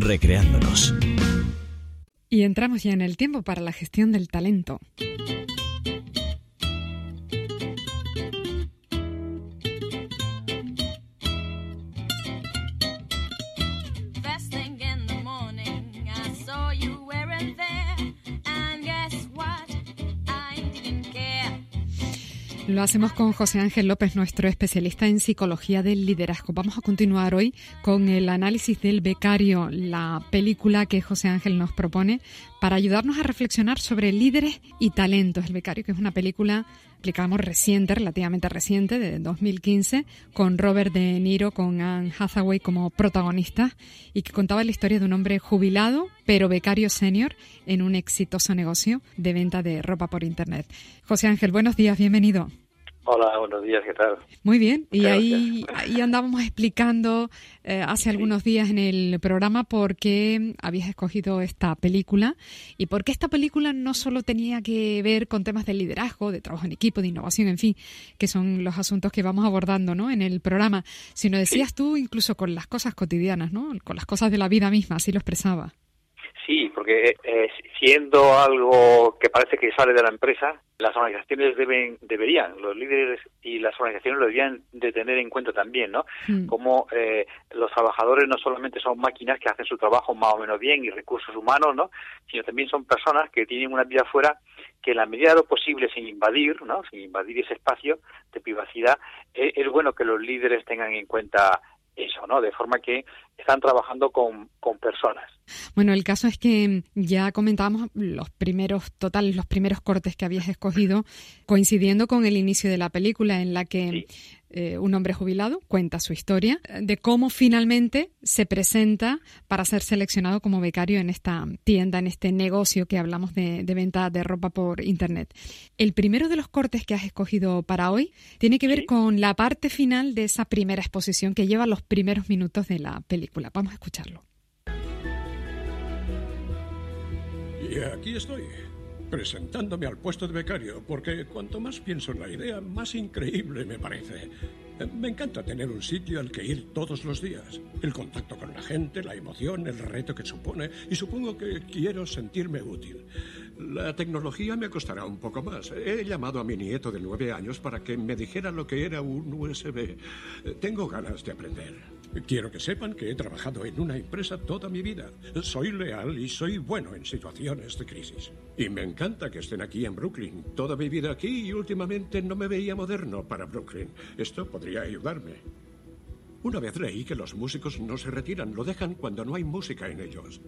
recreándonos. Y entramos ya en el tiempo para la gestión del talento. Lo hacemos con José Ángel López, nuestro especialista en psicología del liderazgo. Vamos a continuar hoy con el análisis del becario, la película que José Ángel nos propone para ayudarnos a reflexionar sobre líderes y talentos. El becario, que es una película, explicamos, reciente, relativamente reciente, de 2015, con Robert De Niro, con Anne Hathaway como protagonista y que contaba la historia de un hombre jubilado, pero becario senior, en un exitoso negocio de venta de ropa por Internet. José Ángel, buenos días, bienvenido. Hola, buenos días, ¿qué tal? Muy bien, y ahí, ahí andábamos explicando eh, hace algunos días en el programa por qué habías escogido esta película y por qué esta película no solo tenía que ver con temas de liderazgo, de trabajo en equipo, de innovación, en fin, que son los asuntos que vamos abordando ¿no? en el programa, sino decías tú incluso con las cosas cotidianas, ¿no? con las cosas de la vida misma, así lo expresaba. Sí, porque eh, siendo algo que parece que sale de la empresa, las organizaciones deben, deberían, los líderes y las organizaciones lo deberían de tener en cuenta también, ¿no? Hmm. Como eh, los trabajadores no solamente son máquinas que hacen su trabajo más o menos bien y recursos humanos, ¿no? Sino también son personas que tienen una vida fuera que en la medida de lo posible, sin invadir, ¿no? Sin invadir ese espacio de privacidad, eh, es bueno que los líderes tengan en cuenta eso, ¿no? De forma que están trabajando con, con personas. Bueno, el caso es que ya comentábamos los primeros, total, los primeros cortes que habías escogido, coincidiendo con el inicio de la película en la que eh, un hombre jubilado cuenta su historia de cómo finalmente se presenta para ser seleccionado como becario en esta tienda, en este negocio que hablamos de, venta de ropa por Internet. El primero de los cortes que has escogido para hoy tiene que ver con la parte final de esa primera exposición que lleva los primeros minutos de la película. Vamos a escucharlo. Y aquí estoy presentándome al puesto de becario, porque cuanto más pienso en la idea, más increíble me parece. Me encanta tener un sitio al que ir todos los días. El contacto con la gente, la emoción, el reto que supone, y supongo que quiero sentirme útil. La tecnología me costará un poco más. He llamado a mi nieto de nueve años para que me dijera lo que era un USB. Tengo ganas de aprender. Quiero que sepan que he trabajado en una empresa toda mi vida. Soy leal y soy bueno en situaciones de crisis. Y me encanta que estén aquí en Brooklyn. Toda mi vida aquí y últimamente no me veía moderno para Brooklyn. Esto podría ayudarme. Una vez leí que los músicos no se retiran, lo dejan cuando no hay música en ellos.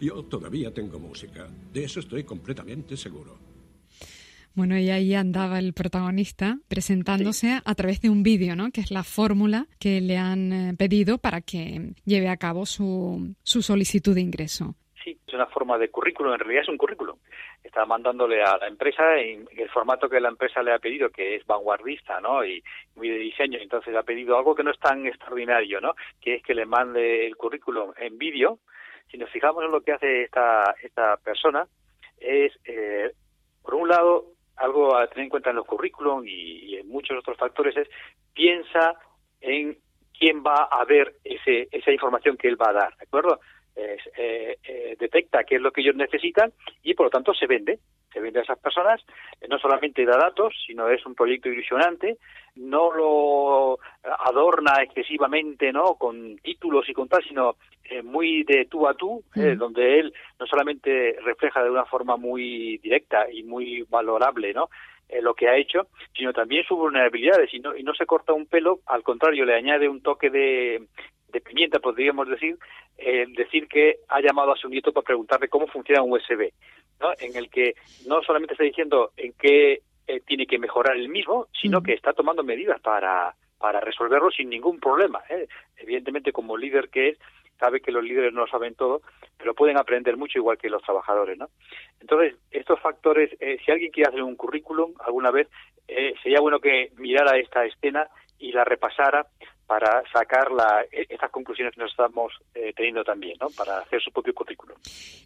Yo todavía tengo música. De eso estoy completamente seguro. Bueno, y ahí andaba el protagonista presentándose a través de un vídeo, ¿no? Que es la fórmula que le han eh, pedido para que lleve a cabo su, su solicitud de ingreso. Sí, es una forma de currículum, en realidad es un currículum. Está mandándole a la empresa en el formato que la empresa le ha pedido, que es vanguardista, ¿no? Y muy de diseño. Entonces ha pedido algo que no es tan extraordinario, ¿no? Que es que le mande el currículum en vídeo. Si nos fijamos en lo que hace esta, esta persona, es, eh, por un lado, algo a tener en cuenta en los currículum y, en muchos otros factores es piensa en quién va a ver ese, esa información que él va a dar, ¿de acuerdo? Eh, eh, detecta qué es lo que ellos necesitan y por lo tanto se vende, se vende a esas personas, eh, no solamente da datos, sino es un proyecto ilusionante, no lo adorna excesivamente, ¿no? Con títulos y con tal, sino muy de tú a tú, donde él no solamente refleja de una forma muy directa y muy valorable, ¿no? lo que ha hecho, sino también sus vulnerabilidades y no, y no se corta un pelo, al contrario, le añade un toque de, de pimienta, podríamos decir, eh, decir que ha llamado a su nieto para preguntarle cómo funciona un USB, ¿no? en el que no solamente está diciendo en qué eh, tiene que mejorar el mismo, sino que está tomando medidas para, para resolverlo sin ningún problema. ¿eh? Evidentemente, como líder que es, sabe que los líderes no saben todo, pero pueden aprender mucho igual que los trabajadores, ¿no? Entonces, estos factores, eh, si alguien quiere hacer un currículum alguna vez, sería bueno que mirara esta escena y la repasara para sacar la, e, estas conclusiones que nos estamos eh, teniendo también, ¿no? para hacer su propio currículum.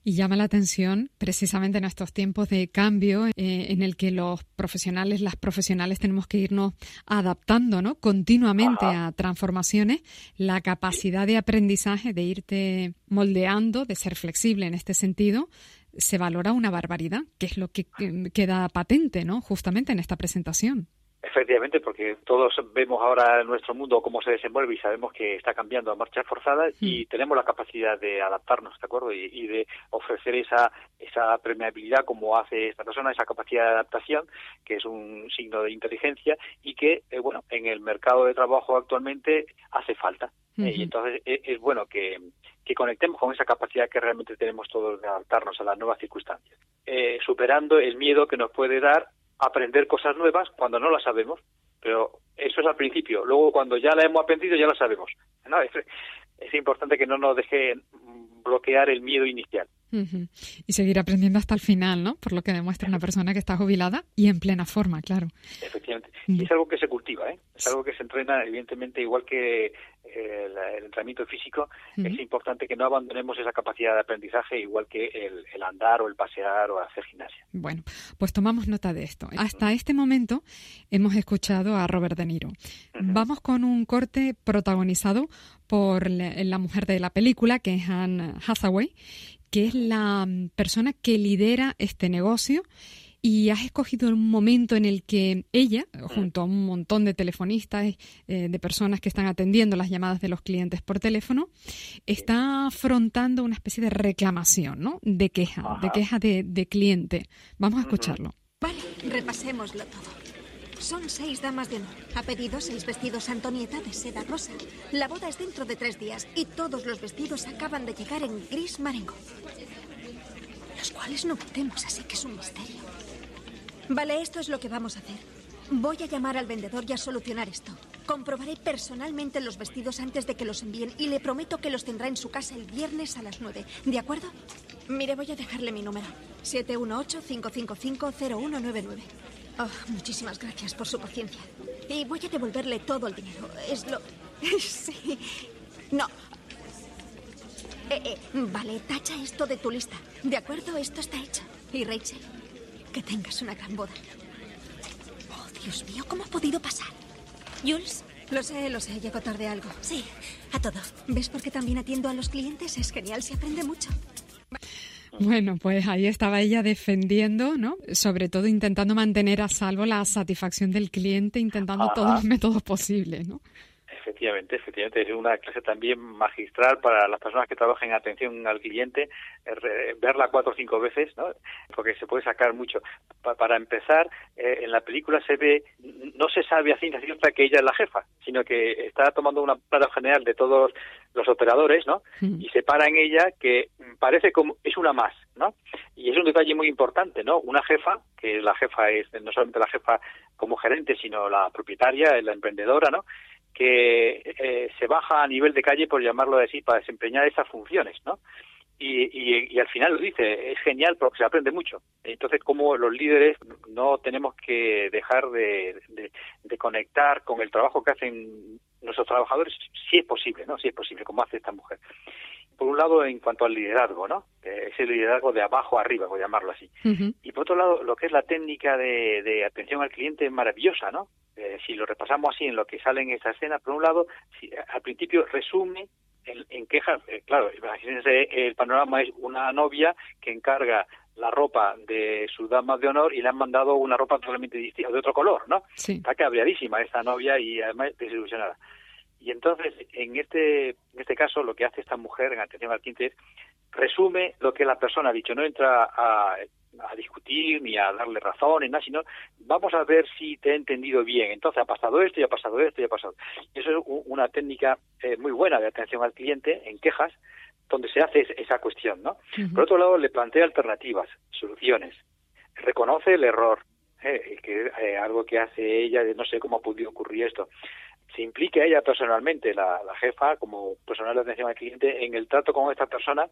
Y llama la atención, precisamente en estos tiempos de cambio, eh, en el que los profesionales, las profesionales tenemos que irnos adaptando ¿no? continuamente a transformaciones, la capacidad de aprendizaje, de irte moldeando, de ser flexible en este sentido, se valora una barbaridad, que es lo que queda patente, ¿no? Justamente en esta presentación. Efectivamente, porque todos vemos ahora nuestro mundo cómo se desenvuelve y sabemos que está cambiando a marcha forzada y hmm. tenemos la capacidad de adaptarnos, ¿de acuerdo? Y, de ofrecer esa, esa permeabilidad como hace esta persona, esa capacidad de adaptación, que es un signo de inteligencia y que, eh, bueno, en el mercado de trabajo actualmente hace falta. Eh, y entonces eh, es, bueno que, que, conectemos con esa capacidad que realmente tenemos todos de adaptarnos a las nuevas circunstancias, superando el miedo que nos puede dar aprender cosas nuevas cuando no las sabemos, pero eso es al principio. Luego, cuando ya la hemos aprendido, ya la sabemos. ¿no? Es, es importante que no nos deje bloquear el miedo inicial. Y seguir aprendiendo hasta el final, ¿no? Por lo que demuestra una persona que está jubilada y en plena forma, claro. Efectivamente. Y es algo que se cultiva, ¿eh? Es algo que se entrena, evidentemente, igual que eh, el, entrenamiento físico. Es importante que no abandonemos esa capacidad de aprendizaje, igual que el, andar o el pasear o hacer gimnasia. Bueno, pues tomamos nota de esto. Hasta este momento hemos escuchado a Robert De Niro. Vamos con un corte protagonizado por la mujer de la película, que es Anne Hathaway, que es la persona que lidera este negocio y has escogido un momento en el que ella, junto a un montón de telefonistas, eh, de personas que están atendiendo las llamadas de los clientes por teléfono, está afrontando una especie de reclamación, ¿no? De queja, de queja de, cliente. Vamos a escucharlo. Vale, repasémoslo todo. Son seis damas de honor. Ha pedido seis vestidos Antonieta de seda rosa. La boda es dentro de tres días y todos los vestidos acaban de llegar en gris marengo. Los cuales no podemos, así que es un misterio. Vale, esto es lo que vamos a hacer. Voy a llamar al vendedor y a solucionar esto. Comprobaré personalmente los vestidos antes de que los envíen y le prometo que los tendrá en su casa el viernes a las nueve. ¿De acuerdo? Mire, voy a dejarle mi número. 718-555-0199. Oh, muchísimas gracias por su paciencia. Y voy a devolverle todo el dinero. Es lo... Sí. No. Eh, eh, vale, tacha esto de tu lista. ¿De acuerdo? Esto está hecho. Y Rachel, que tengas una gran boda. Oh, Dios mío, ¿cómo ha podido pasar? Jules. Lo sé, lo sé, llego tarde a algo. Sí, a todo. ¿Ves por qué también atiendo a los clientes? Es genial, se aprende mucho. Bueno, pues ahí estaba ella defendiendo, ¿no? Sobre todo intentando mantener a salvo la satisfacción del cliente, intentando todos los métodos posibles, ¿no? Efectivamente, efectivamente, es una clase también magistral para las personas que trabajan en atención al cliente, eh, verla cuatro o cinco veces, ¿no? Porque se puede sacar mucho. para empezar, eh, en la película se ve, no se sabe a ciencia cierta que ella es la jefa, sino que está tomando una plata general de todos los operadores, ¿no? Y se para en ella que parece como es una más, ¿no? Y es un detalle muy importante, ¿no? Una jefa, que la jefa es no solamente la jefa como gerente, sino la propietaria, la emprendedora, ¿no? Que eh, se baja a nivel de calle, por llamarlo así, para desempeñar esas funciones, ¿no? Y, y, al final lo dice, es genial porque se aprende mucho. Entonces, como los líderes no tenemos que dejar de, de, conectar con el trabajo que hacen nuestros trabajadores, si es posible, ¿no? Si es posible, como hace esta mujer. Por un lado, en cuanto al liderazgo, ¿no? Ese liderazgo de abajo arriba, por llamarlo así. Y por otro lado, lo que es la técnica de, de atención al cliente es maravillosa, ¿no? Eh, si lo repasamos así en lo que sale en esta escena, por un lado, si, al principio resume en, quejas, eh, claro, imagínense, el panorama es una novia que encarga la ropa de sus damas de honor y le han mandado una ropa totalmente distinta, de otro color, ¿no? Está cabreadísima esta novia y además desilusionada. Y entonces, en este, en este caso, lo que hace esta mujer en atención al cliente es resume lo que la persona ha dicho, no entra a a discutir ni a darle razón ni nada, sino vamos a ver si te he entendido bien. Entonces ha pasado esto y ha pasado esto y ha pasado. Eso es una técnica eh, muy buena de atención al cliente en quejas, donde se hace esa cuestión, ¿no? Por otro lado, le plantea alternativas, soluciones, reconoce el error, eh, que eh, algo que hace ella, de no sé cómo ha podido ocurrir esto. Se implica ella personalmente, la, la jefa, como personal de atención al cliente, en el trato con esta persona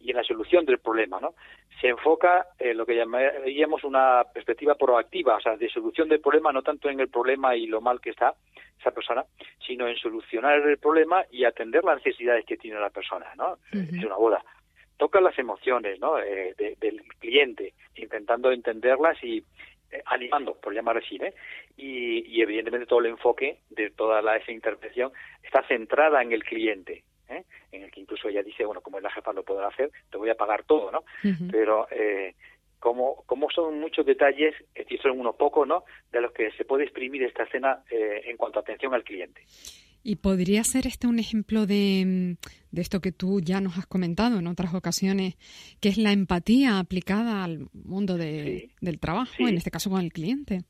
y en la solución del problema, ¿no? Se enfoca en lo que llamaríamos una perspectiva proactiva, o sea, de solución del problema, no tanto en el problema y lo mal que está, esa persona, sino en solucionar el problema y atender las necesidades que tiene la persona, ¿no? Es una boda. Toca las emociones, ¿no? Eh, del cliente, intentando entenderlas y animando, por llamar así, ¿eh? Y, evidentemente todo el enfoque de toda la, esa intervención está centrada en el cliente, ¿eh? en el que incluso ella dice, bueno, como es la jefa lo podrá hacer, te voy a pagar todo, ¿no? Pero eh, como, como son muchos detalles, y son unos pocos, ¿no? De los que se puede exprimir esta escena eh, en cuanto a atención al cliente. ¿Y podría ser este un ejemplo de, de, esto que tú ya nos has comentado en otras ocasiones, que es la empatía aplicada al mundo de, del trabajo, en este caso con el cliente?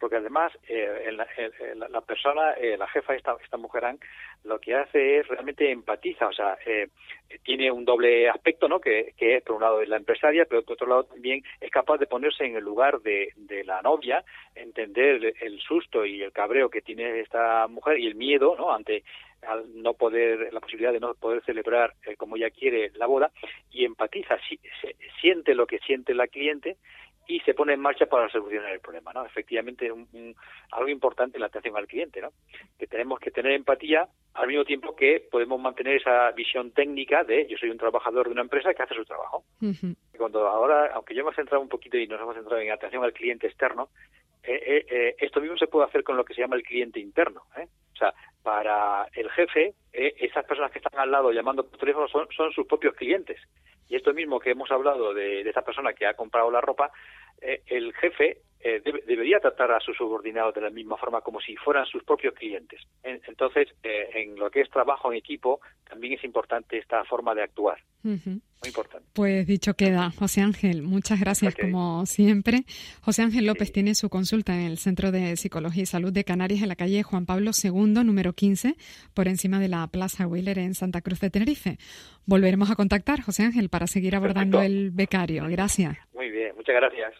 Porque además eh, la, persona, eh, la jefa, esta, esta mujer, lo que hace es realmente empatiza, o sea, eh, tiene un doble aspecto, ¿no? Que, que es, por un lado, es la empresaria, pero por otro lado también es capaz de ponerse en el lugar de, de la novia, entender el susto y el cabreo que tiene esta mujer y el miedo, ¿no? Ante al no poder, la posibilidad de no poder celebrar como ella quiere la boda, y empatiza, siente lo que siente la cliente y se pone en marcha para solucionar el problema, ¿no? Efectivamente, un, algo importante en la atención al cliente, ¿no? Que tenemos que tener empatía al mismo tiempo que podemos mantener esa visión técnica de yo soy un trabajador de una empresa que hace su trabajo. Cuando ahora, aunque yo me he centrado un poquito y nos hemos centrado en atención al cliente externo, eh, eh, eh, esto mismo se puede hacer con lo que se llama el cliente interno. O sea, para el jefe, esas personas que están al lado llamando por teléfono son, son sus propios clientes. Y esto mismo que hemos hablado de, esa persona que ha comprado la ropa, eh, el jefe eh, debería tratar a sus subordinados de la misma forma como si fueran sus propios clientes. entonces, eh, en lo que es trabajo en equipo, también es importante esta forma de actuar. Muy importante. Pues dicho queda, José Ángel, muchas gracias como siempre. José Ángel López tiene su consulta en el Centro de Psicología y Salud de Canarias en la calle Juan Pablo II, número 15, por encima de la Plaza Wheeler en Santa Cruz de Tenerife. Volveremos a contactar, José Ángel, para seguir abordando el becario. Gracias. Muy bien, muchas gracias.